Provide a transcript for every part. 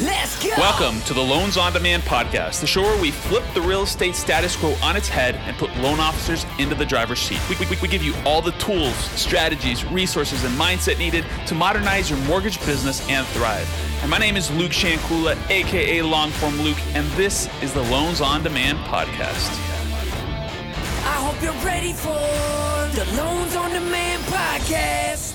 Let's go. Welcome to the Loans on Demand podcast, the show where we flip the real estate status quo on its head and put loan officers into the driver's seat. We, we, we give you all the tools, strategies, resources, and mindset needed to modernize your mortgage business and thrive. And my name is Luke Shankula, aka Longform Luke, and this is the Loans on Demand podcast. I hope you're ready for the Loans on Demand podcast.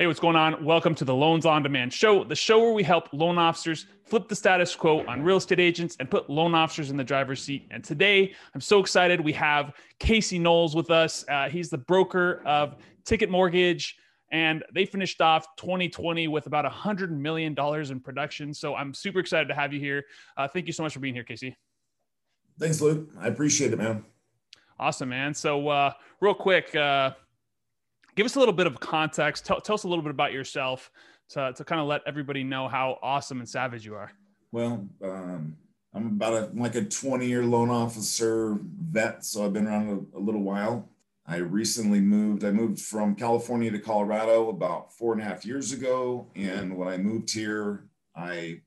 Hey, what's going on? Welcome to the Loans on Demand show, the show where we help loan officers flip the status quo on real estate agents and put loan officers in the driver's seat. And today, I'm so excited. We have Casey Knowles with us. Uh, he's the broker of Ticket Mortgage, and they finished off 2020 with about $100 million in production. So I'm super excited to have you here. Uh, thank you so much for being here, Casey. Thanks, Luke. I appreciate it, man. Awesome, man. So, uh, real quick, uh, give us a little bit of context. Tell, tell us a little bit about yourself to, to kind of let everybody know how awesome and savage you are. Well, um, I'm about a, like a 20 year loan officer vet, so I've been around a, a, little while. I recently moved. I moved from California to Colorado about four and a half years ago. And when I moved here, I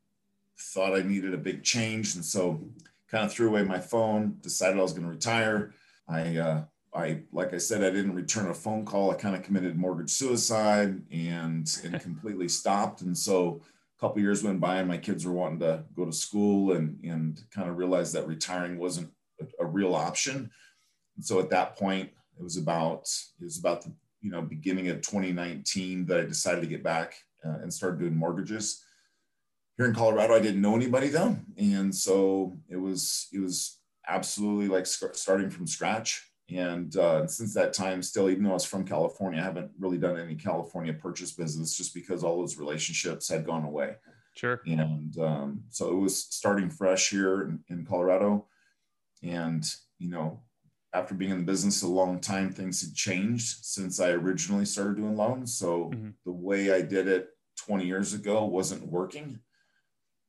thought I needed a big change. And so kind of threw away my phone, decided I was going to retire. I uh, I, like I said, I didn't return a phone call. I kind of committed mortgage suicide and, and completely stopped. And so a couple years went by and my kids were wanting to go to school and, and kind of realized that retiring wasn't a, a real option. And so at that point, it was about, it was about the, you know, beginning of 2019 that I decided to get back uh, and start doing mortgages here in Colorado. I didn't know anybody though. And so it was, it was absolutely like starting from scratch and uh, since that time, still, even though I was from California, I haven't really done any California purchase business just because all those relationships had gone away. Sure. And um, so it was starting fresh here in, in, Colorado. And, you know, after being in the business a long time, things had changed since I originally started doing loans. So mm-hmm. the way I did it 20 years ago wasn't working.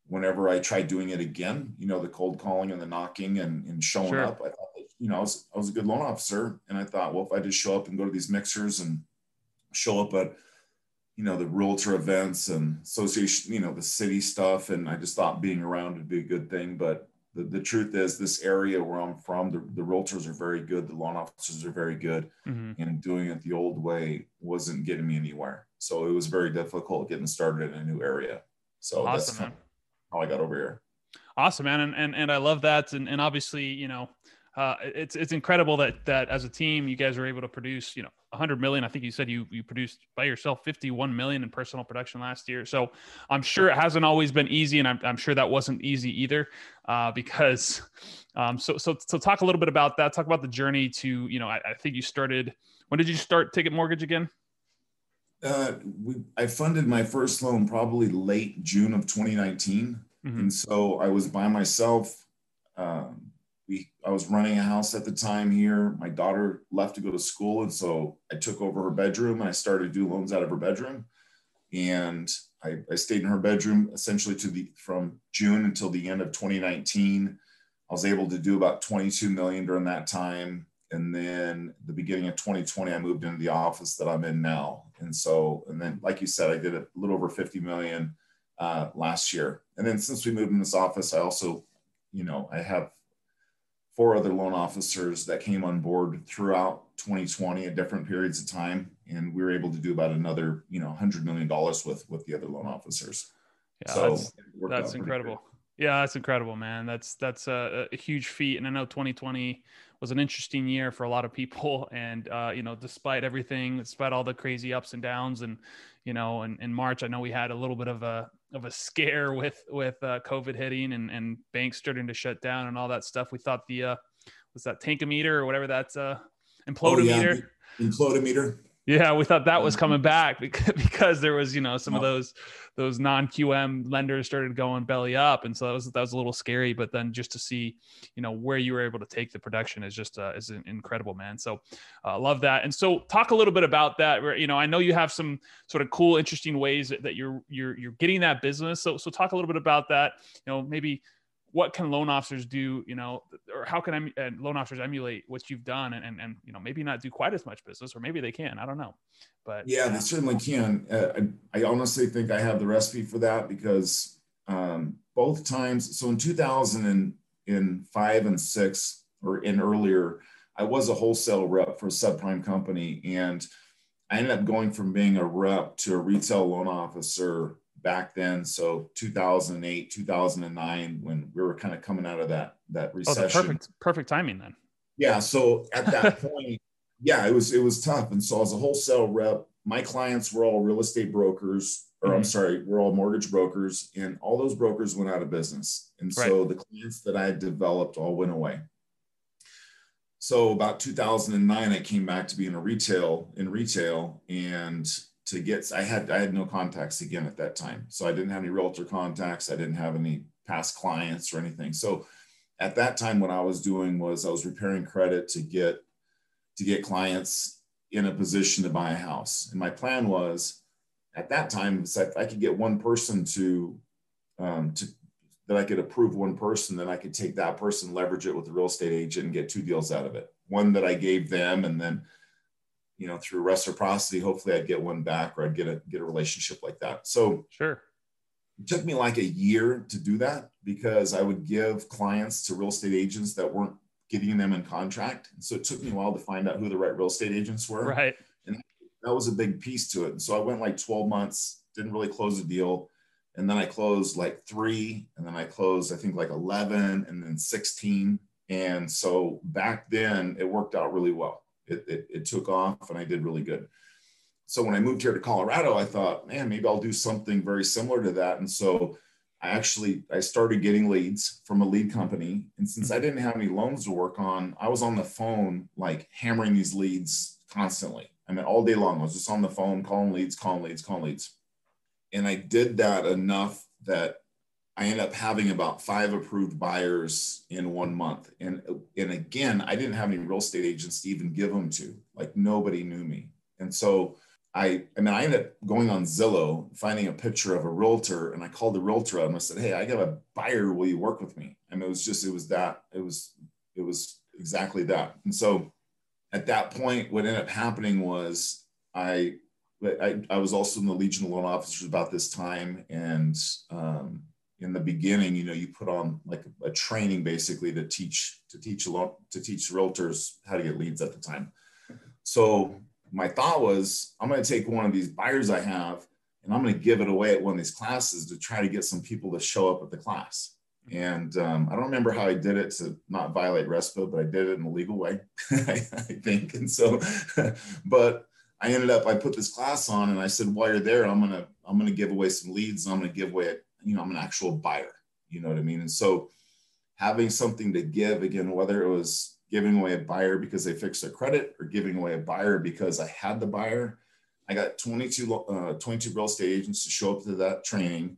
Whenever I tried doing it again, you know, the cold calling and the knocking and, and showing sure. up, I thought you know, I was, I was a good loan officer. And I thought, well, if I just show up and go to these mixers and show up at, you know, the realtor events and association, you know, the city stuff. And I just thought being around would be a good thing. But the, the truth is this area where I'm from, the, the realtors are very good. The loan officers are very good. Mm-hmm. And doing it the old way wasn't getting me anywhere. So it was very difficult getting started in a new area. So awesome, that's how I got over here. Awesome, man. And, and, and I love that. And, and obviously, you know, uh, it's it's incredible that that as a team you guys are able to produce you know 100 million. I think you said you you produced by yourself 51 million in personal production last year. So I'm sure it hasn't always been easy, and I'm, I'm sure that wasn't easy either. Uh, because um, so so so talk a little bit about that. Talk about the journey to you know I, I think you started. When did you start Ticket Mortgage again? Uh, we, I funded my first loan probably late June of 2019, mm-hmm. and so I was by myself. Um, we I was running a house at the time here. My daughter left to go to school, and so I took over her bedroom and I started to do loans out of her bedroom. And I, I stayed in her bedroom essentially to the from June until the end of 2019. I was able to do about 22 million during that time. And then the beginning of 2020, I moved into the office that I'm in now. And so, and then, like you said, I did a little over 50 million uh, last year. And then since we moved in this office, I also, you know, I have four other loan officers that came on board throughout 2020 at different periods of time and we were able to do about another you know 100 million dollars with with the other loan officers. Yeah so that's, that's incredible. yeah that's incredible man. That's that's a, a, huge feat and i know 2020 was an interesting year for a lot of people and uh, you know despite everything despite all the crazy ups and downs and you know in, in march i know we had a little bit of a of a scare with with uh, COVID hitting and, and banks starting to shut down and all that stuff. We thought the uh, was that tankometer or whatever that's uh, implodometer. Oh, yeah. Implodometer. Yeah, we thought that was coming back because there was, you know, some of those those non QM lenders started going belly up, and so that was that was a little scary. But then just to see, you know, where you were able to take the production is just uh, is incredible, man. So uh, love that. And so talk a little bit about that. Where you know, I know you have some sort of cool, interesting ways that you're you're you're getting that business. So so talk a little bit about that. You know, maybe what can loan officers do you know or how can uh, loan officers emulate what you've done and, and and you know maybe not do quite as much business or maybe they can i don't know. But yeah they certainly can. Uh, I, I, honestly think i have the recipe for that because um, both times so in 2000 and in five and 6 or in earlier i was a wholesale rep for a subprime company and i ended up going from being a rep to a retail loan officer back then. So 2008, 2009, when we were kind of coming out of that that recession. Oh, perfect, perfect timing then. Yeah. So at that point, yeah, it was it was tough. And so as a wholesale rep, my clients were all real estate brokers, or mm-hmm. I'm sorry, we're all mortgage brokers, and all those brokers went out of business. And so right. the clients that I had developed all went away. So about 2009, I came back to being a retail in retail, and to get i had i had no contacts again at that time. So i didn't have any realtor contacts. I didn't have any past clients or anything. So at that time what i was doing was i was repairing credit to get to get clients in a position to buy a house. And my plan was at that time i could get one person to um, to that i could approve one person then i could take that person leverage it with the real estate agent and get two deals out of it. One that i gave them and then you know, through reciprocity, hopefully I'd get one back or I'd get a get a relationship like that. So sure. It took me like a year to do that because I would give clients to real estate agents that weren't getting them in contract. And so it took me a while to find out who the right real estate agents were. Right. And that was a big piece to it. And so I went like 12 months, didn't really close a deal. And then I closed like three, and then I closed, I think like 11 and then 16. And so back then it worked out really well it, it, it took off and I did really good. So when I moved here to Colorado, I thought, man, maybe I'll do something very similar to that. And so I actually I started getting leads from a lead company. And since I didn't have any loans to work on, I was on the phone like hammering these leads constantly. I mean, all day long, I was just on the phone calling leads, calling leads, calling leads. And I did that enough that I ended up having about five approved buyers in one month. And, and again, I didn't have any real estate agents to even give them to. Like nobody knew me. And so I, I mean, I ended up going on Zillow, finding a picture of a realtor, and I called the realtor up and I said, Hey, I got a buyer. Will you work with me? And it was just, it was that, it was, it was exactly that. And so at that point, what ended up happening was I, I, I was also in the Legion of Loan Officers about this time. And, um, in the beginning, you know, you put on like a, training basically to teach to teach a lot to teach realtors how to get leads at the time. So my thought was, I'm going to take one of these buyers I have, and I'm going to give it away at one of these classes to try to get some people to show up at the class. And um, I don't remember how I did it to not violate RESPA, but I did it in a legal way, I think. And so, but I ended up, I put this class on and I said, while you're there, I'm going to, I'm going to give away some leads. I'm going to give away you know, I'm an actual buyer, you know what I mean? And so having something to give again, whether it was giving away a buyer because they fixed their credit or giving away a buyer because I had the buyer, I got 22, uh, 22 real estate agents to show up to that training.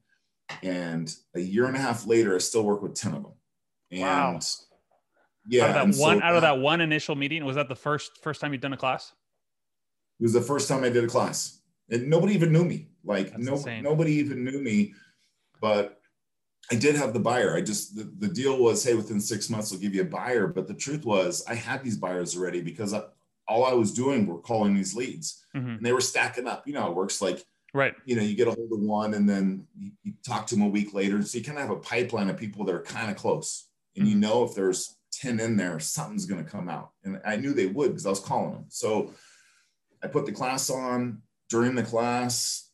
And a year and a half later, I still work with 10 of them. And wow. yeah. Out of that one, so, out of that one initial meeting, was that the first, first time you'd done a class? It was the first time I did a class and nobody even knew me. Like no, nobody even knew me but I did have the buyer. I just the, the deal was, hey, within six months we'll give you a buyer. But the truth was, I had these buyers already because I, all I was doing were calling these leads, mm-hmm. and they were stacking up. You know, it works like right. You know, you get a hold of one, and then you, you talk to them a week later, so you kind of have a pipeline of people that are kind of close, and mm-hmm. you know if there's ten in there, something's going to come out. And I knew they would because I was calling them. So I put the class on. During the class,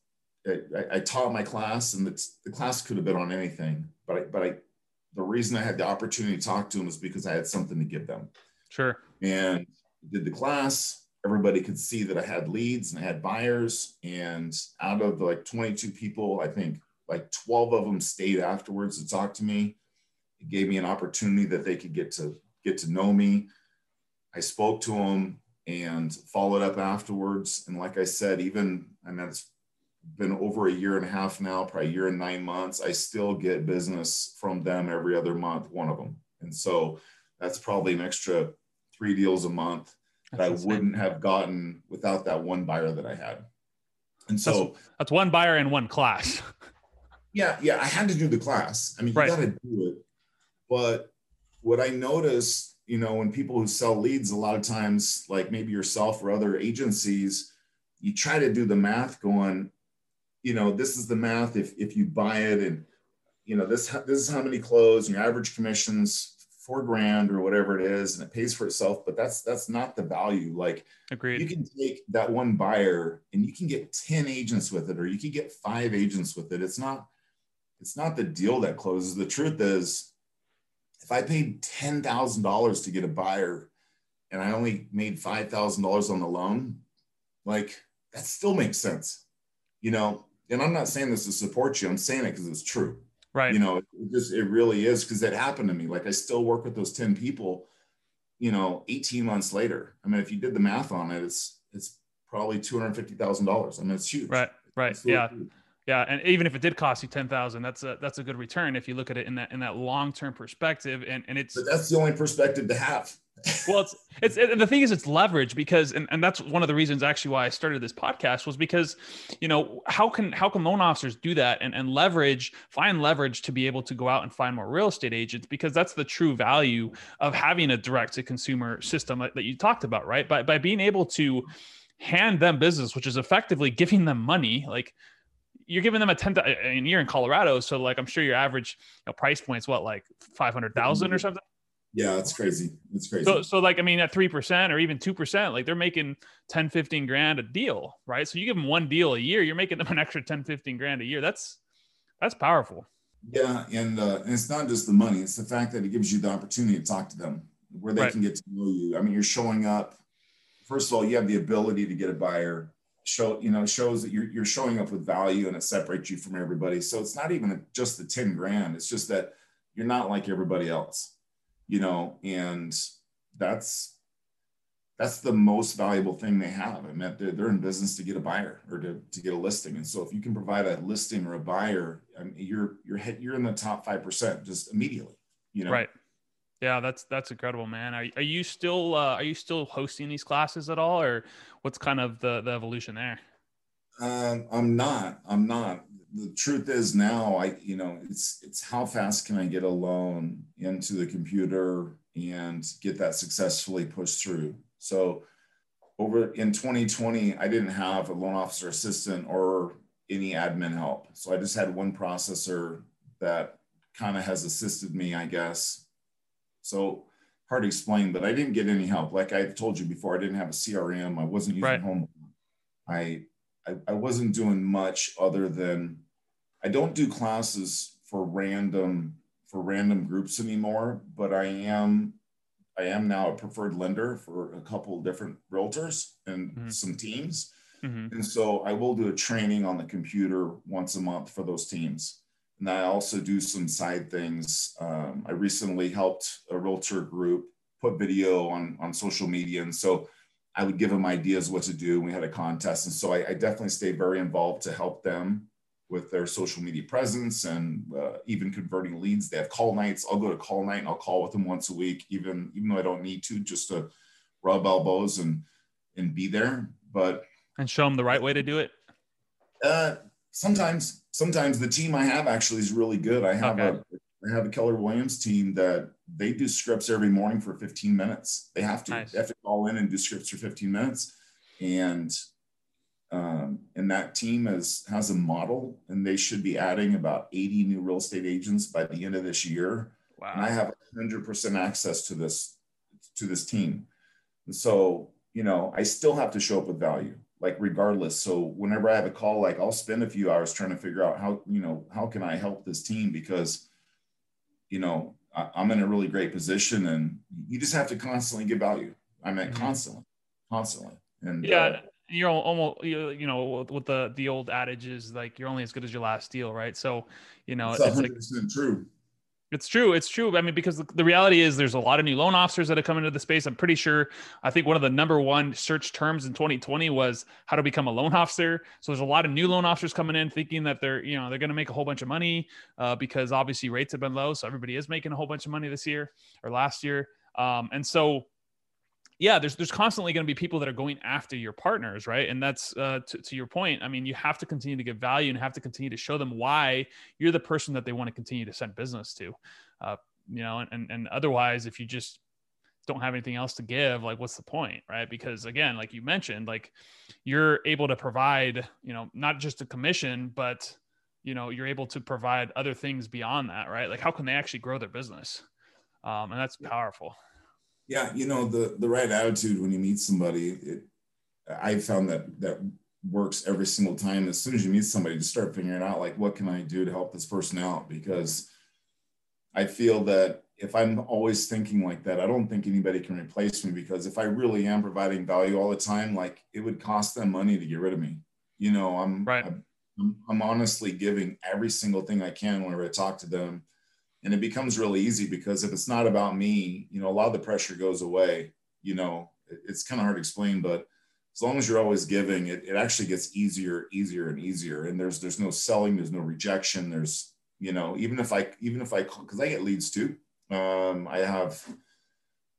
I, I, taught my class, and the, the class could have been on anything, but I, but I, the reason I had the opportunity to talk to them was because I had something to give them. Sure. And did the class. Everybody could see that I had leads and I had buyers. And out of the, like 22 people, I think like 12 of them stayed afterwards to talk to me. It gave me an opportunity that they could get to get to know me. I spoke to them and followed up afterwards. And like I said, even I mean, it's been over a year and a half now, probably a year and nine months. I still get business from them every other month, one of them. And so that's probably an extra three deals a month that that's I wouldn't have gotten without that one buyer that I had. And so that's, that's one buyer in one class. yeah, yeah, I had to do the class. I mean, you right. got to do it. But what I notice, you know, when people who sell leads, a lot of times, like maybe yourself or other agencies, you try to do the math going, you know, this is the math. If if you buy it and you know this this is how many close and your average commissions four grand or whatever it is and it pays for itself but that's that's not the value. Like Agreed. you can take that one buyer and you can get 10 agents with it or you can get five agents with it. It's not it's not the deal that closes. The truth is if i paid $10000 to get a buyer and i only made $5000 on the loan like that still makes sense. You know and i'm not saying this to support you i'm saying it because it's true Right. You know, it just it really is because it happened to me. Like I still work with those 10 people, you know, 18 months later. I mean, if you did the math on it, it's it's probably $250,000. I mean, it's huge. Right. Right. yeah. Huge. Yeah, and even if it did cost you ten thousand, that's a that's a good return if you look at it in that in that long term perspective. And and it's but that's the only perspective to have well, it's it's and the thing is, it's leverage because, and, and that's one of the reasons actually why I started this podcast was because, you know, how can how can loan officers do that and and leverage find leverage to be able to go out and find more real estate agents because that's the true value of having a direct to consumer system that, that you talked about, right? By by being able to hand them business, which is effectively giving them money, like you're giving them a 10 and you're in Colorado. So like, I'm sure your average you know, price point's what, like 500,000 or mm-hmm. something. Yeah, it's crazy. It's crazy. So, so like, I mean, at 3% or even 2%, like they're making 10, 15 grand a deal, right? So you give them one deal a year, you're making them an extra 10, 15 grand a year. That's, that's powerful. Yeah. And, uh, and it's not just the money, it's the fact that it gives you the opportunity to talk to them where they right. can get to know you. I mean, you're showing up, first of all, you have the ability to get a buyer show, you know, shows that you're, you're showing up with value and it separates you from everybody. So it's not even just the 10 grand. It's just that you're not like everybody else you know, and that's that's the most valuable thing they have. I mean, they're, they're in business to get a buyer or to, to get a listing. And so if you can provide a listing or a buyer, I mean, you're, you're, you're in the top 5% just immediately, you know? Right. Yeah, that's, that's incredible, man. Are, are you still, uh, are you still hosting these classes at all or what's kind of the, the evolution there? Um, I'm not, I'm not the truth is now I, you know, it's it's how fast can I get a loan into the computer and get that successfully pushed through. So over in 2020, I didn't have a loan officer assistant or any admin help. So I just had one processor that kind of has assisted me, I guess. So hard to explain, but I didn't get any help. Like I told you before, I didn't have a CRM. I wasn't using right. home. I I, I wasn't doing much other than I don't do classes for random for random groups anymore, but I am I am now a preferred lender for a couple different realtors and mm-hmm. some teams. Mm-hmm. And so I will do a training on the computer once a month for those teams. And I also do some side things. Um, I recently helped a realtor group put video on, on social media. And so I would give them ideas what to do. We had a contest. And so I, I definitely stay very involved to help them with their social media presence and uh, even converting leads. They have call nights. I'll go to call night and I'll call with them once a week, even even though I don't need to, just to rub elbows and and be there. But and show them the right way to do it. Uh, sometimes, sometimes the team I have actually is really good. I have okay. a I have a Keller Williams team that they do scripts every morning for 15 minutes. They have to nice. they have to call in and do scripts for 15 minutes, and um, and that team is, has a model, and they should be adding about 80 new real estate agents by the end of this year. Wow. And I have 100% access to this to this team. And so, you know, I still have to show up with value, like regardless. So whenever I have a call, like I'll spend a few hours trying to figure out how, you know, how can I help this team because, you know, I, am in a really great position, and you just have to constantly give value. I mean, mm-hmm. constantly, constantly. And yeah. Uh, you're almost you know with the the old adage is like you're only as good as your last deal right so you know it's, it's like true it's true it's true i mean because the, reality is there's a lot of new loan officers that have come into the space. I'm pretty sure i think one of the number one search terms in 2020 was how to become a loan officer. So there's a lot of new loan officers coming in thinking that they're you know they're going to make a whole bunch of money uh, because obviously rates have been low so everybody is making a whole bunch of money this year or last year. Um, and so yeah, there's there's constantly going to be people that are going after your partners, right? And that's uh, to, to your point. I mean, you have to continue to give value and have to continue to show them why you're the person that they want to continue to send business to. Uh, you know, and, and otherwise, if you just don't have anything else to give, like what's the point, right? Because again, like you mentioned, like you're able to provide, you know, not just a commission, but you know, you're able to provide other things beyond that, right? Like how can they actually grow their business? Um, and that's powerful. Yeah, you know, the the right attitude when you meet somebody, it I found that that works every single time. As soon as you meet somebody, to start figuring out like what can I do to help this person out because I feel that if I'm always thinking like that, I don't think anybody can replace me because if I really am providing value all the time, like it would cost them money to get rid of me. You know, I'm right. I'm, I'm honestly giving every single thing I can whenever I talk to them. And it becomes really easy because if it's not about me, you know, a lot of the pressure goes away. You know, it's kind of hard to explain, but as long as you're always giving, it, it actually gets easier, easier and easier. And there's there's no selling, there's no rejection, there's you know, even if I even if I because I get leads too. Um, I have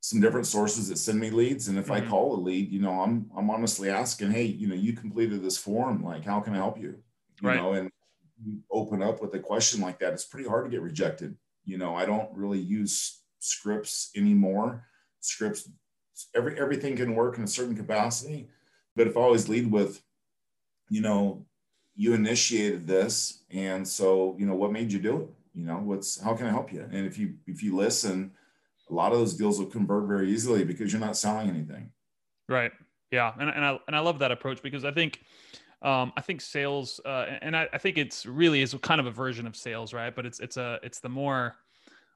some different sources that send me leads, and if mm-hmm. I call a lead, you know, I'm I'm honestly asking, hey, you know, you completed this form, like, how can I help you? You right. know, and you open up with a question like that, it's pretty hard to get rejected. You know, I don't really use scripts anymore. Scripts, every everything can work in a certain capacity, but if I always lead with, you know, you initiated this and so you know what made you do it? You know what's how can i help you? And if you if you listen a lot of those deals will convert very easily because you're not selling anything. Right. Yeah. And, and i and i love that approach because i think um, I think sales, uh, and I, I, think it's really is kind of a version of sales, right? But it's it's a it's the more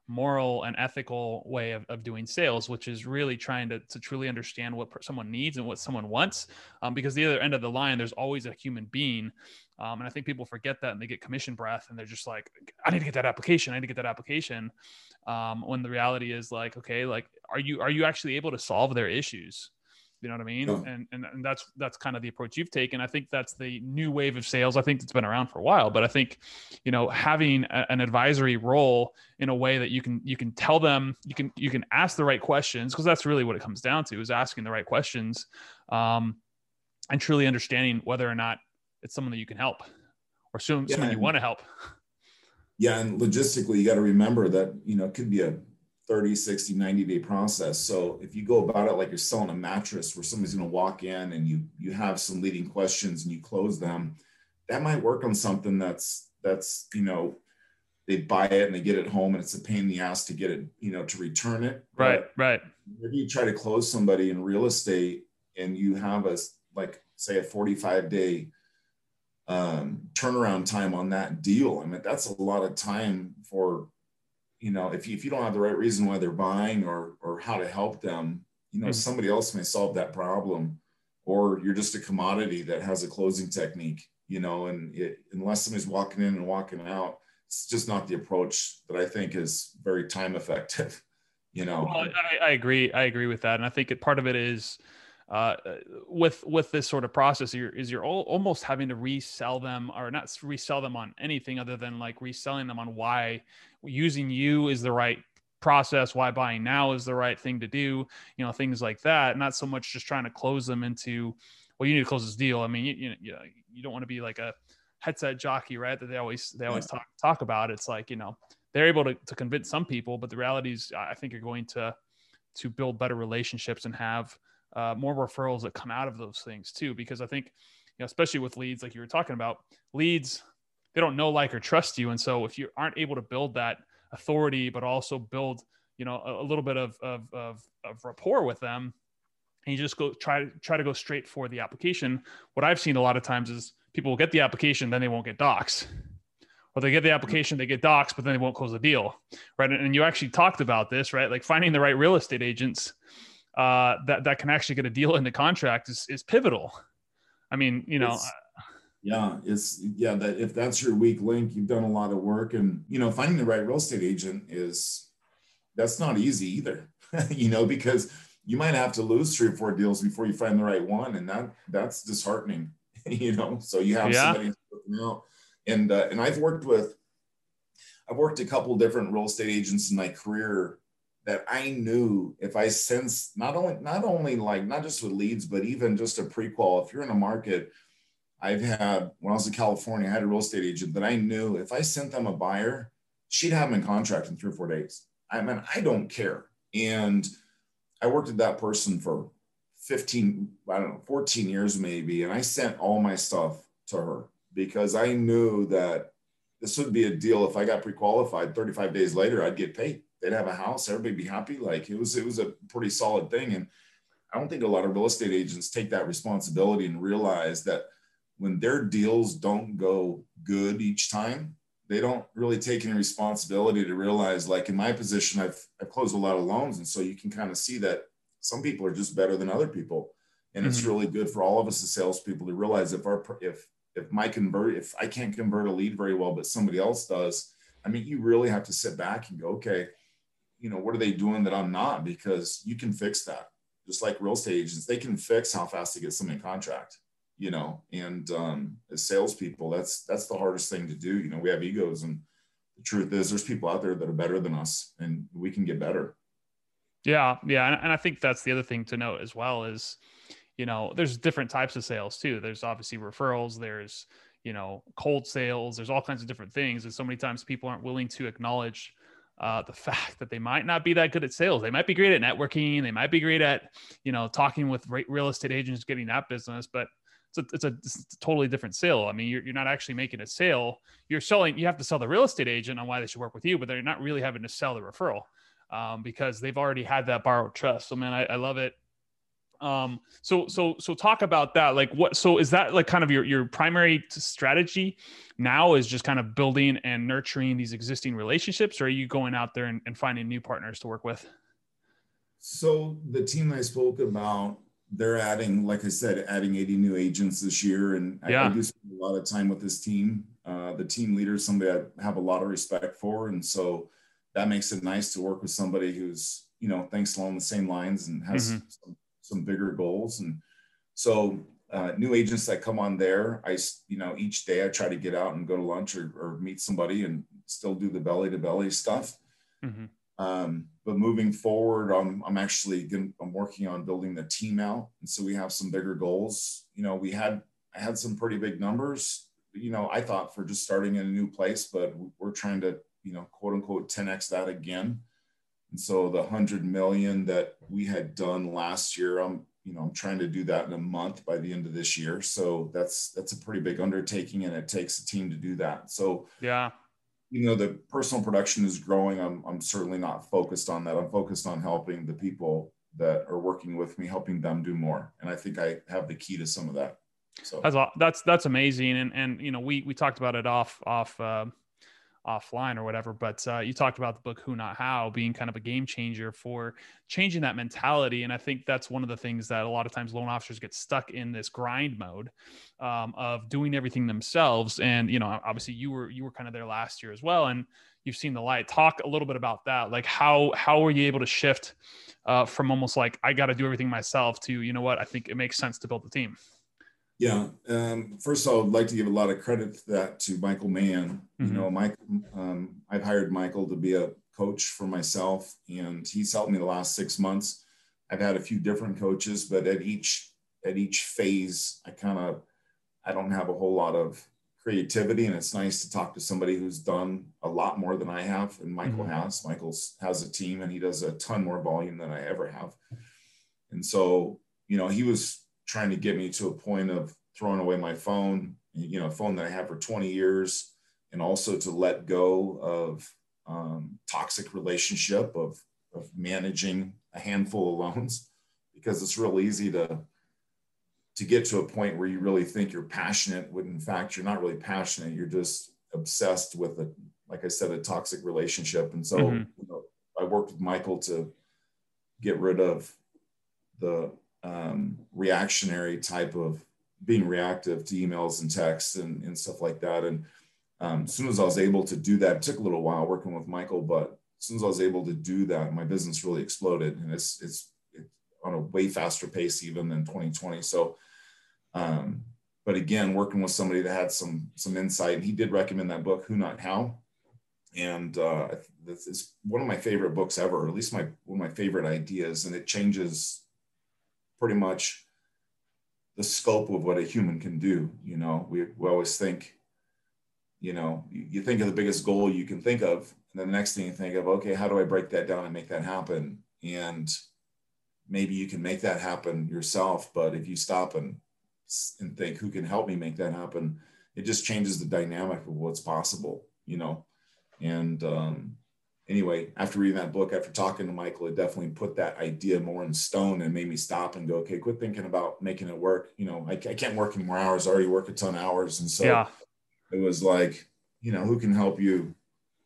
moral and ethical way of, of doing sales, which is really trying to, to truly understand what someone needs and what someone wants. Um, because the other end of the line, there's always a human being. Um, and I think people forget that and they get commission breath and they're just like, I need to get that application. I need to get that application. Um, when the reality is like, okay, like, are you, are you actually able to solve their issues? You know what I mean? Yeah. And, and and that's that's kind of the approach you've taken. I think that's the new wave of sales. I think it's been around for a while, but I think, you know, having a, an advisory role in a way that you can you can tell them you can you can ask the right questions because that's really what it comes down to is asking the right questions, um, and truly understanding whether or not it's someone that you can help or someone, yeah, someone you want to help. Yeah, and logistically, you got to remember that you know it could be a 30, 60, 90 day process. So if you go about it like you're selling a mattress where somebody's going to walk in and you you have some leading questions and you close them, that might work on something that's that's, you know, they buy it and they get it home and it's a pain in the ass to get it, you know, to return it. Right, but right. Maybe you try to close somebody in real estate and you have a like say a 45 day um, turnaround time on that deal. I mean, that's a lot of time for you know, if you, if you don't have the right reason why they're buying or, or how to help them, you know, mm-hmm. somebody else may solve that problem or you're just a commodity that has a closing technique, you know, and it, unless somebody's walking in and walking out, it's just not the approach that I think is very time effective, you know? Well, I, I agree. I agree with that. And I think it, part of it is, uh, with with this sort of process you're, is you're all, almost having to resell them or not resell them on anything other than like reselling them on why using you is the right process why buying now is the right thing to do you know things like that not so much just trying to close them into well you need to close this deal. I mean you, you know you don't want to be like a headset jockey right that they always they always talk talk about. It's like you know they're able to, to convince some people but the reality is i think you're going to to build better relationships and have uh, more referrals that come out of those things too because i think you know especially with leads like you were talking about leads they don't know, like, or trust you. And so if you aren't able to build that authority, but also build, you know, a, a little bit of, of, of, of rapport with them, and you just go try to try to go straight for the application. What I've seen a lot of times is people will get the application, then they won't get docs. Or they get the application, they get docs, but then they won't close the deal. Right. And you actually talked about this, right? Like finding the right real estate agents uh, that, that can actually get a deal in the contract is, is pivotal. I mean, you know, it's, yeah it's yeah that if that's your weak link you've done a lot of work and you know finding the right real estate agent is that's not easy either you know because you might have to lose three or four deals before you find the right one and that that's disheartening you know so you have yeah. somebody out and uh, and i've worked with i've worked a couple different real estate agents in my career that i knew if i sense not only not only like not just with leads but even just a pre-qual if you're in a market I've had when I was in California, I had a real estate agent that I knew if I sent them a buyer, she'd have them in contract in three or four days. I mean, I don't care. And I worked with that person for 15, I don't know, 14 years maybe. And I sent all my stuff to her because I knew that this would be a deal. If I got pre-qualified 35 days later, I'd get paid. They'd have a house, everybody be happy. Like it was, it was a pretty solid thing. And I don't think a lot of real estate agents take that responsibility and realize that when their deals don't go good each time, they don't really take any responsibility to realize like in my position i've, I've closed a lot of loans and so you can kind of see that some people are just better than other people and mm-hmm. it's really good for all of us as salespeople to realize if our if if my convert if i can't convert a lead very well but somebody else does i mean you really have to sit back and go okay you know what are they doing that i'm not because you can fix that just like real estate agents they can fix how fast they get somebody in contract you know, and um, as salespeople, that's that's the hardest thing to do. You know, we have egos, and the truth is, there's people out there that are better than us, and we can get better. Yeah, yeah, and, and I think that's the other thing to note as well is, you know, there's different types of sales too. There's obviously referrals. There's you know cold sales. There's all kinds of different things, and so many times people aren't willing to acknowledge uh, the fact that they might not be that good at sales. They might be great at networking. They might be great at, you know, talking with real estate agents, getting that business, but it's a, it's a, it's a totally different sale. I mean, you're, you're not actually making a sale. You're selling, you have to sell the real estate agent on why they should work with you, but they're not really having to sell the referral um, because they've already had that borrowed trust. So man, I, I love it. Um, so, so, so talk about that. Like what, so is that like kind of your, your primary strategy now is just kind of building and nurturing these existing relationships or are you going out there and, and finding new partners to work with? So the team I spoke about they're adding, like I said, adding 80 new agents this year. And yeah. I, I, do spend a lot of time with this team. Uh, the team leader is somebody I have a lot of respect for. And so that makes it nice to work with somebody who's, you know, thinks along the same lines and has mm-hmm. some, some, bigger goals. And so uh, new agents that come on there, I, you know, each day I try to get out and go to lunch or, or meet somebody and still do the belly to belly stuff. Mm-hmm. Um, but moving forward, I'm, I'm actually going I'm working on building the team out. And so we have some bigger goals. You know, we had, I had some pretty big numbers, you know, I thought for just starting in a new place, but we're trying to, you know, quote unquote 10X that again. And so the hundred million that we had done last year, I'm, you know, I'm trying to do that in a month by the end of this year. So that's, that's a pretty big undertaking and it takes a team to do that. So yeah, you know the personal production is growing. I'm, I'm certainly not focused on that. I'm focused on helping the people that are working with me helping them do more. And i think i have the key to some of that. So that's that's that's amazing. And and you know we we talked about it off off uh, offline or whatever. But uh, you talked about the book Who Not How being kind of a game changer for changing that mentality. And I think that's one of the things that a lot of times loan officers get stuck in this grind mode um, of doing everything themselves. And you know, obviously you were you were kind of there last year as well, and you've seen the light. Talk a little bit about that. Like how how were you able to shift uh, from almost like I got to do everything myself to you know what I think it makes sense to build the team. Yeah. Um, first, I would like to give a lot of credit to that to Michael Mann. Mm-hmm. You know, Mike, um, I've hired Michael to be a coach for myself, and he's helped me the last six months. I've had a few different coaches, but at each at each phase, I kind of I don't have a whole lot of creativity, and it's nice to talk to somebody who's done a lot more than I have, and Michael mm-hmm. has. Michael's has a team, and he does a ton more volume than I ever have, and so you know he was trying to get me to a point of throwing away my phone, you know, a phone that I had for 20 years, and also to let go of um, toxic relationship of, of managing a handful of loans. Because it's real easy to to get to a point where you really think you're passionate when in fact you're not really passionate. You're just obsessed with a like i said a toxic relationship. And so mm-hmm. you know, i worked with michael to get rid of the um, reactionary type of being reactive to emails and texts and, and stuff like that. And um, as soon as I was able to do that, it took a little while working with Michael, but as soon as I was able to do that, my business really exploded, and it's it's, it's on a way faster pace even than 2020. So, um, but again, working with somebody that had some some insight, and he did recommend that book, Who Not How, and uh, it's one of my favorite books ever, or at least my one of my favorite ideas, and it changes pretty much the scope of what a human can do. You know, we, we always think you know, you think of the biggest goal you can think of. And then the next thing you think of, okay, how do I break that down and make that happen? And maybe you can make that happen yourself. But if you stop and, and think, who can help me make that happen? It just changes the dynamic of what's possible, you know? And um, anyway, after reading that book, after talking to Michael, it definitely put that idea more in stone and made me stop and go, okay, quit thinking about making it work. You know, I, I can't work any more hours. I already work a ton of hours. And so yeah it was like, you know, who can help you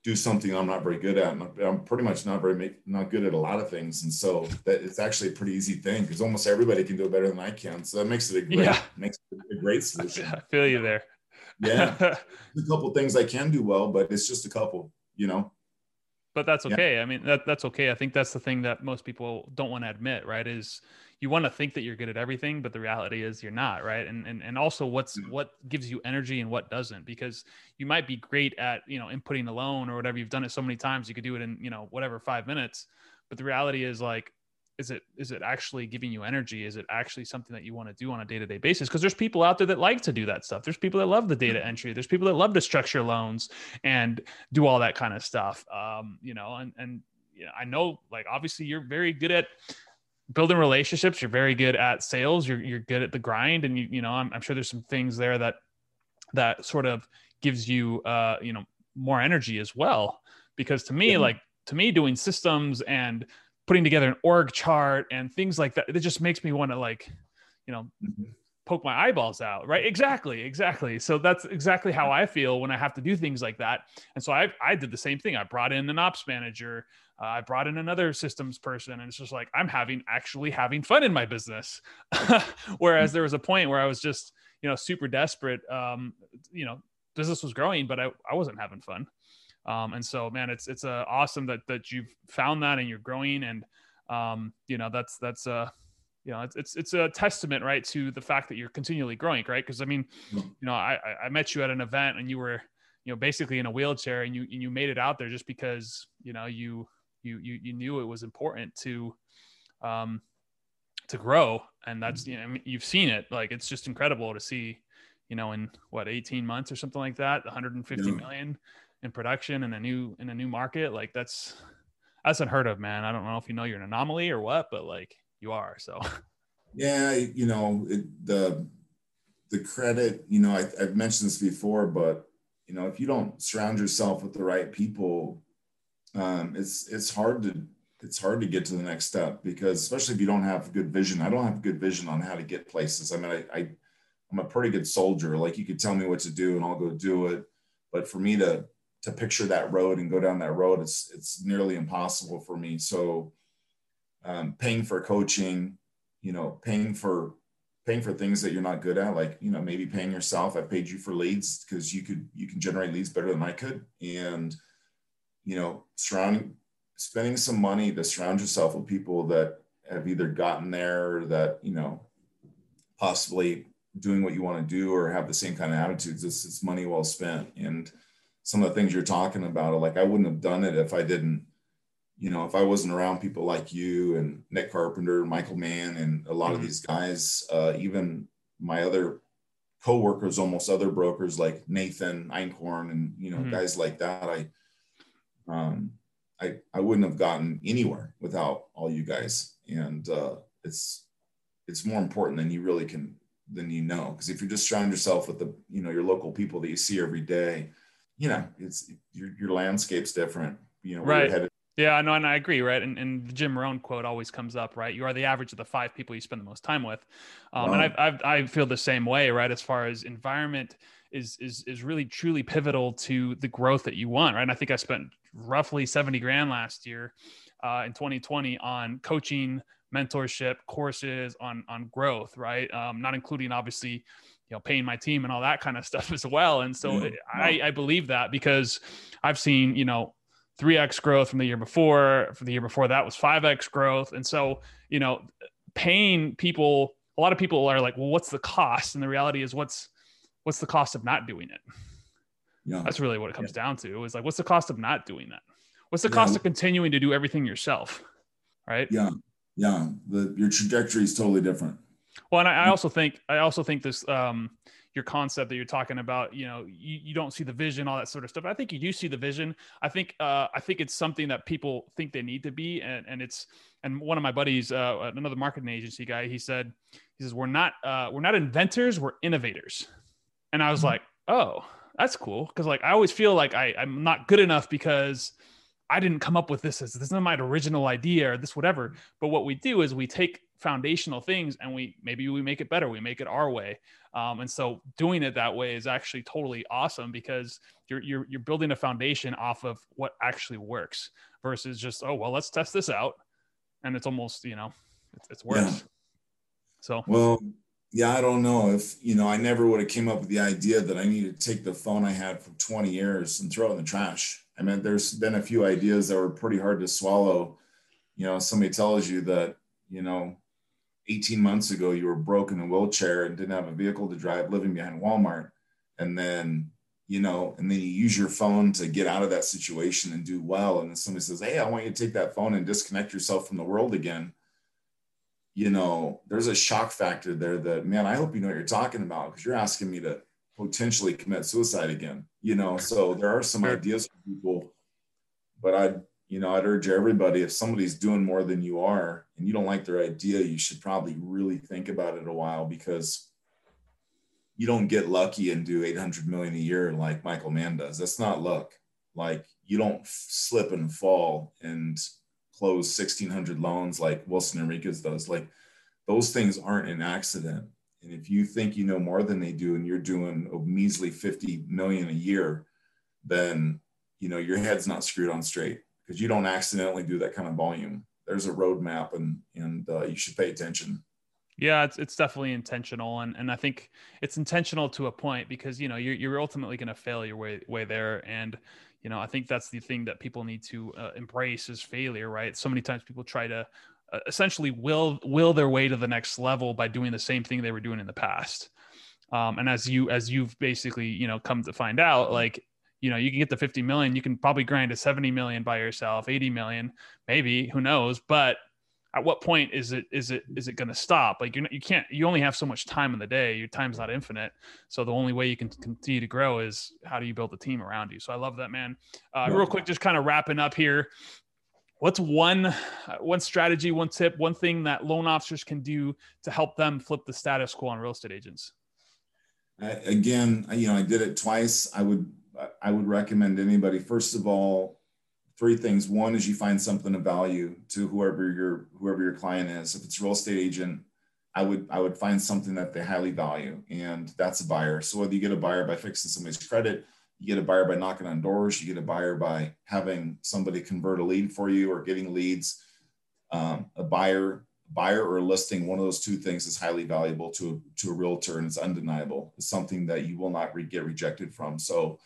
do something I'm not very good at? I'm pretty much not very not good at a lot of things, and so that it's actually a pretty easy thing because almost everybody can do it better than I can. So that makes it a great yeah. makes it a great solution. I feel you there. yeah, a couple things I can do well, but it's just a couple, you know. But that's okay. Yeah. I mean, that that's okay. I think that's the thing that most people don't want to admit, right? Is you want to think that you're good at everything but the reality is you're not right and and, and also what's mm. what gives you energy and what doesn't because you might be great at you know inputting a loan or whatever you've done it so many times you could do it in you know whatever five minutes but the reality is like is it is it actually giving you energy? Is it actually something that you want to do on a day-to-day basis? Because there's people out there that like to do that stuff. There's people that love the data mm. entry. There's people that love to structure loans and do all that kind of stuff um, you know and and you know, I know like obviously you're very good at building relationships. You're very good at sales. You're, you're good at the grind and you you know I'm, I'm sure there's some things there that that sort of gives you uh you know more energy as well. Because to me yeah. like to me doing systems and putting together an org chart and things like that it just makes me want to like you know mm-hmm. poke my eyeballs out right exactly exactly so that's exactly how i feel when i have to do things like that and so i i did the same thing i brought in an ops manager uh, I brought in another systems person, and it's just like I'm having actually having fun in my business. Whereas mm. there was a point where I was just, you know, super desperate. Um, you know, business was growing, but I, I wasn't having fun. Um, and so, man, it's it's uh, awesome that that you've found that and you're growing, and um, you know, that's that's uh, you know, it's, it's it's a testament, right, to the fact that you're continually growing, right? Because I mean, you know, I I met you at an event and you were you know basically in a wheelchair and you and you made it out there just because you know you you you you knew it was important to um to grow and that's you know you've seen it like it's just incredible to see you know in what 18 months or something like that 150 yeah. million in production in a new in a new market like that's that's unheard of man i don't know if you know you're an anomaly or what but like you are so yeah you know it, the the credit you know I, i've mentioned this before but you know if you don't surround yourself with the right people um, it's it's hard to it's hard to get to the next step because especially if you don't have good vision. I don't have good vision on how to get places. I mean, I, I I'm a pretty good soldier. Like you could tell me what to do and I'll go do it. But for me to to picture that road and go down that road, it's it's nearly impossible for me. So um, paying for coaching, you know, paying for paying for things that you're not good at, like you know, maybe paying yourself. I paid you for leads because you could you can generate leads better than I could, and you know, surrounding, spending some money to surround yourself with people that have either gotten there or that, you know, possibly doing what you want to do or have the same kind of attitudes. It's, it's money well spent. And some of the things you're talking about are like, I wouldn't have done it if I didn't, you know, if I wasn't around people like you and Nick Carpenter, Michael Mann, and a lot mm-hmm. of these guys, uh, even my other co-workers, almost other brokers like Nathan Einhorn and, you know, mm-hmm. guys like that. I, um, I, I wouldn't have gotten anywhere without all you guys. And uh, it's it's more important than you really can than you know. Because if you just surround yourself with the you know your local people that you see every day, you know it's your your landscape's different. You know right. Yeah, no, and I agree, right? And, and the Jim Rohn quote always comes up, right? You are the average of the five people you spend the most time with, um, wow. and I've, I've, I feel the same way, right? As far as environment is is is really truly pivotal to the growth that you want, right? And I think I spent roughly 70 grand last year uh, in 2020 on coaching, mentorship, courses on on growth, right? Um, not including obviously, you know, paying my team and all that kind of stuff as well. And so mm, I, I believe that because I've seen, you know, 3x growth from the year before, for the year before that was 5x growth. And so, you know, paying people, a lot of people are like, well, what's the cost? And the reality is what's what's the cost of not doing it? Yeah. That's really what it comes yeah. down to. Is like, what's the cost of not doing that? What's the yeah. cost of continuing to do everything yourself? Right. Yeah. Yeah. The your trajectory is totally different. Well, and I, I also think I also think this um, your concept that you're talking about you know you, you don't see the vision all that sort of stuff. I think you do see the vision. I think uh, i think it's something that people think they need to be and, and it's and one of my buddies uh, another marketing agency guy he said he says we're not uh, we're not inventors we're innovators. And i was mm-hmm. like oh that's cool. Because like i always feel like I, i'm not good enough because I didn't come up with this as this is not my original idea or this whatever. But what we do is we take foundational things and we maybe we make it better. We make it our way. Um, and so doing it that way is actually totally awesome because you're you're you're building a foundation off of what actually works versus just oh well let's test this out and it's almost you know it's, it's worse. Yeah. So well yeah, I don't know if you know. I never would have came up with the idea that I needed to take the phone I had for 20 years and throw it in the trash. I mean, there's been a few ideas that were pretty hard to swallow. You know, somebody tells you that you know, 18 months ago you were broken in a wheelchair and didn't have a vehicle to drive, living behind Walmart, and then you know, and then you use your phone to get out of that situation and do well. And then somebody says, "Hey, I want you to take that phone and disconnect yourself from the world again." you know, there's a shock factor there that, man, I hope you know what you're talking about because you're asking me to potentially commit suicide again, you know. So there are some ideas for people, but I, you know, I'd urge everybody if somebody's doing more than you are and you don't like their idea, you should probably really think about it a while because you don't get lucky and do 800 million a year like Michael Mann does. That's not luck. Like you don't slip and fall and close 1600 loans like Wilson Enriquez does. Like those things aren't an accident. And if you think you know more than they do and you're doing a measly 50 million a year, then you know your head's not screwed on straight because you don't accidentally do that kind of volume. There's a roadmap and and uh, you should pay attention. Yeah, it's it's definitely intentional, and and I think it's intentional to a point because you know you're you're ultimately going to fail your way way there, and you know i think that's the thing that people need to uh, embrace is failure right so many times people try to uh, essentially will will their way to the next level by doing the same thing they were doing in the past um, and as you as you've basically you know come to find out like you know you can get the 50 million you can probably grind to 70 million by yourself 80 million maybe who knows? But at what point is it is it is it going to stop? Like you're not, you can't you only have so much time in the day your time's not infinite. So the only way you can continue to grow is how do you build a team around you? So i love that man. Uh, real quick just kind of wrapping up here. What's one one strategy one tip one thing that loan officers can do to help them flip the status quo on real estate agents? Again you know i did it twice. I would i would recommend anybody first of all three things. One is you find something of value to whoever your whoever your client is. If it's a real estate agent, I would I would find something that they highly value, and that's a buyer. So whether you get a buyer by fixing somebody's credit, you get a buyer by knocking on doors, you get a buyer by having somebody convert a lead for you or getting leads. Um, a buyer buyer or listing one of those two things is highly valuable to to a realtor and it's undeniable it's something that you will not re- get rejected from so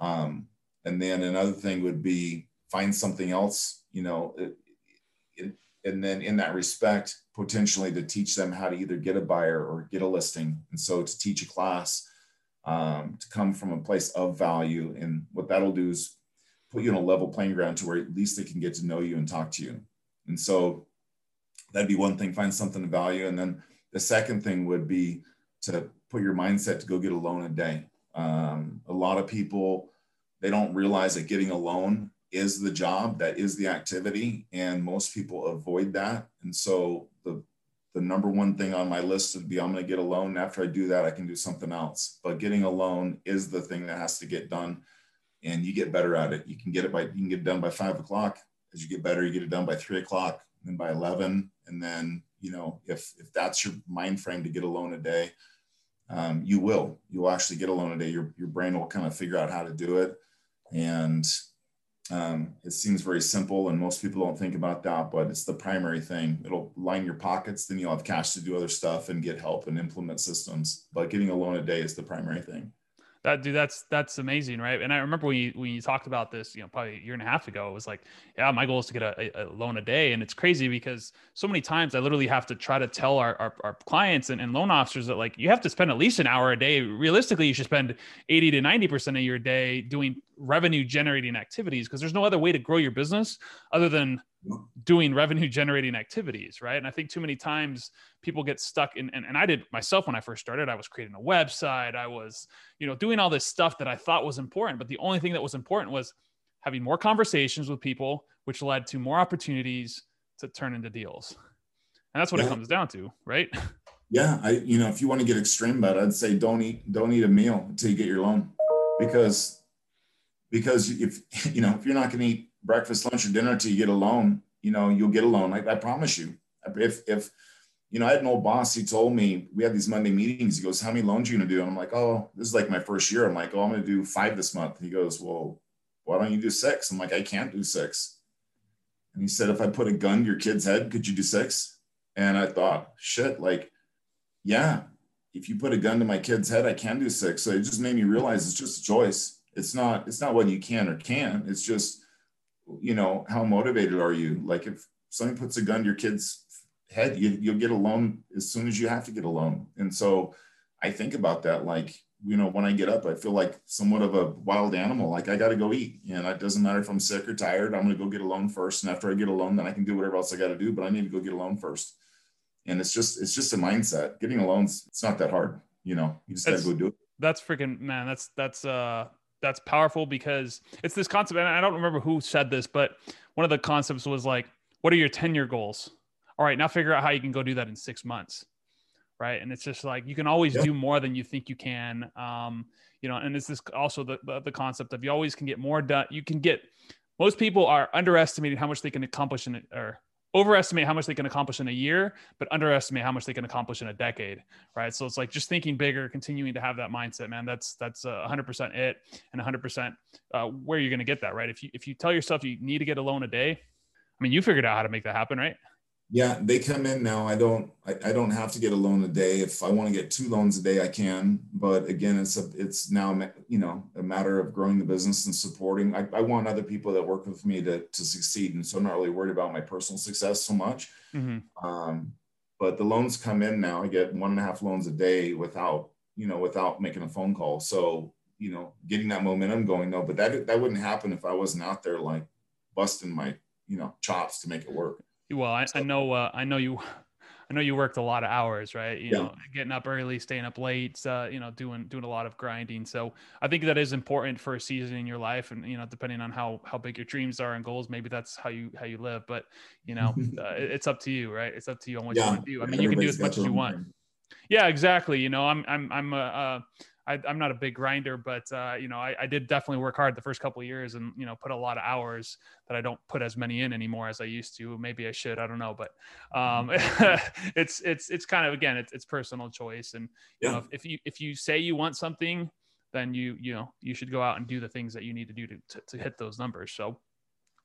um, and then another thing would be find something else, you know, it, it, and then in that respect, potentially to teach them how to either get a buyer or get a listing. And so to teach a class um, to come from a place of value. And what that'll do is put you on a level playing ground to where at least they can get to know you and talk to you. And so that'd be one thing, find something of value. And then the second thing would be to put your mindset to go get a loan a day. Um, a lot of people, they don't realize that getting a loan is the job, that is the activity, and most people avoid that. And so the the number one thing on my list would be I'm going to get a loan. After I do that, I can do something else. But getting a loan is the thing that has to get done, and you get better at it. You can get it by you can get it done by five o'clock. As you get better, you get it done by three o'clock, and by eleven, and then you know if if that's your mind frame to get a loan a day, um, you will. You'll actually get a loan a day. Your your brain will kind of figure out how to do it, and um, it seems very simple, and most people don't think about that, but it's the primary thing. It'll line your pockets, then you'll have cash to do other stuff and get help and implement systems. But getting a loan a day is the primary thing. That dude, that's that's amazing, right? And I remember when you when you talked about this, you know, probably a year and a half ago, it was like, yeah, my goal is to get a, a loan a day, and it's crazy because so many times I literally have to try to tell our our, our clients and, and loan officers that like you have to spend at least an hour a day. Realistically, you should spend eighty to ninety percent of your day doing revenue generating activities because there's no other way to grow your business other than doing revenue generating activities, right? And I think too many times people get stuck in, and, and I did myself when I first started, I was creating a website, I was, you know, doing all this stuff that I thought was important, but the only thing that was important was having more conversations with people, which led to more opportunities to turn into deals. And that's what yeah. it comes down to, right? Yeah, I you know, if you want to get extreme about it, I'd say don't eat don't eat a meal until you get your loan. Because because if you know, if you're not going to eat breakfast, lunch, or dinner until you get a loan, you know, you'll get a loan. I, I promise you. If if you know, I had an old boss. He told me we had these Monday meetings. He goes, "How many loans are you gonna do?" And I'm like, "Oh, this is like my first year." I'm like, "Oh, I'm gonna do five this month." He goes, "Well, why don't you do six? I'm like, "I can't do six. And he said, "If I put a gun to your kid's head, could you do six? And I thought, shit, like, yeah, if you put a gun to my kid's head, I can do six. So it just made me realize it's just a choice. It's not. It's not what you can or can't. It's just you know, how motivated are you? Like if someone puts a gun to your kid's head, you, you'll get a loan as soon as you have to get a loan. And so I think about that. Like, you know, when I get up, I feel like somewhat of a wild animal. Like I got to go eat. And it doesn't matter if I'm sick or tired. I'm going to go get a loan first. And after I get a loan, then I can do whatever else I got to do. But I need to go get a loan first. And it's just, it's just a mindset. Getting a loan, it's not that hard. You know, you just got to go do it. That's freaking man. That's that's uh that's powerful because it's this concept and i don't remember who said this but one of the concepts was like what are your 10 year goals? All right now figure out how you can go do that in six months right? And it's just like you can always do more than you think you can um, you know and it's this also the, the, the concept of you always can get more done you can get most people are underestimating how much they can accomplish in it or overestimate how much they can accomplish in a year, but underestimate how much they can accomplish in a decade, right? So it's like just thinking bigger, continuing to have that mindset, man. That's that's uh, 100% it, and a 100% uh, where you're going to get that, right? If you if you tell yourself you need to get a loan a day, I mean, you figured out how to make that happen, right? Yeah, they come in now. I don't I, I don't have to get a loan a day. If I want to get two loans a day, I can. But again, it's a it's now you know a matter of growing the business and supporting. I, I want other people that work with me to to succeed, and so I'm not really worried about my personal success so much. Mm-hmm. Um, but the loans come in now. I get one and a half loans a day without you know without making a phone call. So you know getting that momentum going. No, but that that wouldn't happen if I wasn't out there like busting my you know chops to make it work. Well, I, I know, uh, I know you, I know you worked a lot of hours, right? You yeah. know, getting up early, staying up late, uh, you know, doing doing a lot of grinding. So I think that is important for a season in your life, and you know, depending on how how big your dreams are and goals, maybe that's how you how you live. But you know, uh, it's up to you, right? It's up to you on what yeah. you want to do. I mean, you can do as much as you want. Yeah, exactly. You know, I'm I'm I'm a, a I, am not a big grinder, but uh, you know, I, I, did definitely work hard the first couple of years, and you know, put a lot of hours that I don't put as many in anymore as I used to. Maybe I should, I don't know, but um, mm-hmm. it's it's it's kind of again, it's, it's personal choice, and you yeah. know, if, if you if you say you want something, then you you know you should go out and do the things that you need to do to to, to hit those numbers. So.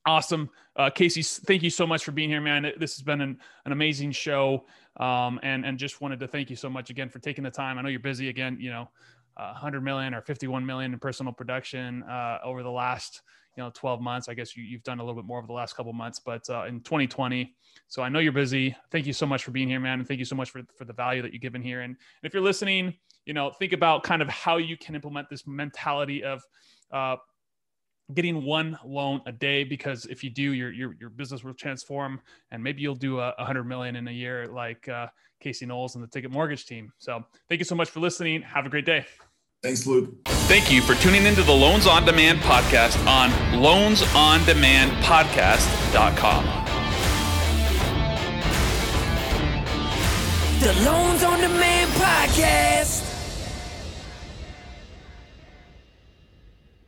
Awesome. Uh, Casey, thank you so much for being here, man. This has been an, an amazing show. Um, and, and just wanted to thank you so much again for taking the time. I know you're busy again, you know, 100 million or 51 million in personal production uh, over the last you know 12 months. I guess you, have done a little bit more over the last couple months but uh, in 2020 so i know you're busy. Thank you so much for being here man and thank you so much for, for the value that you've given here. And if you're listening you know think about kind of how you can implement this mentality of uh, getting one loan a day because if you do your your, your business will transform and maybe you'll do a, a hundred million in a year like uh, casey knowles and the ticket mortgage team. So thank you so much for listening. Have a great day thanks luke. Thank you for tuning into the loans on demand podcast on loansondemandpodcast.com the loans on demand podcast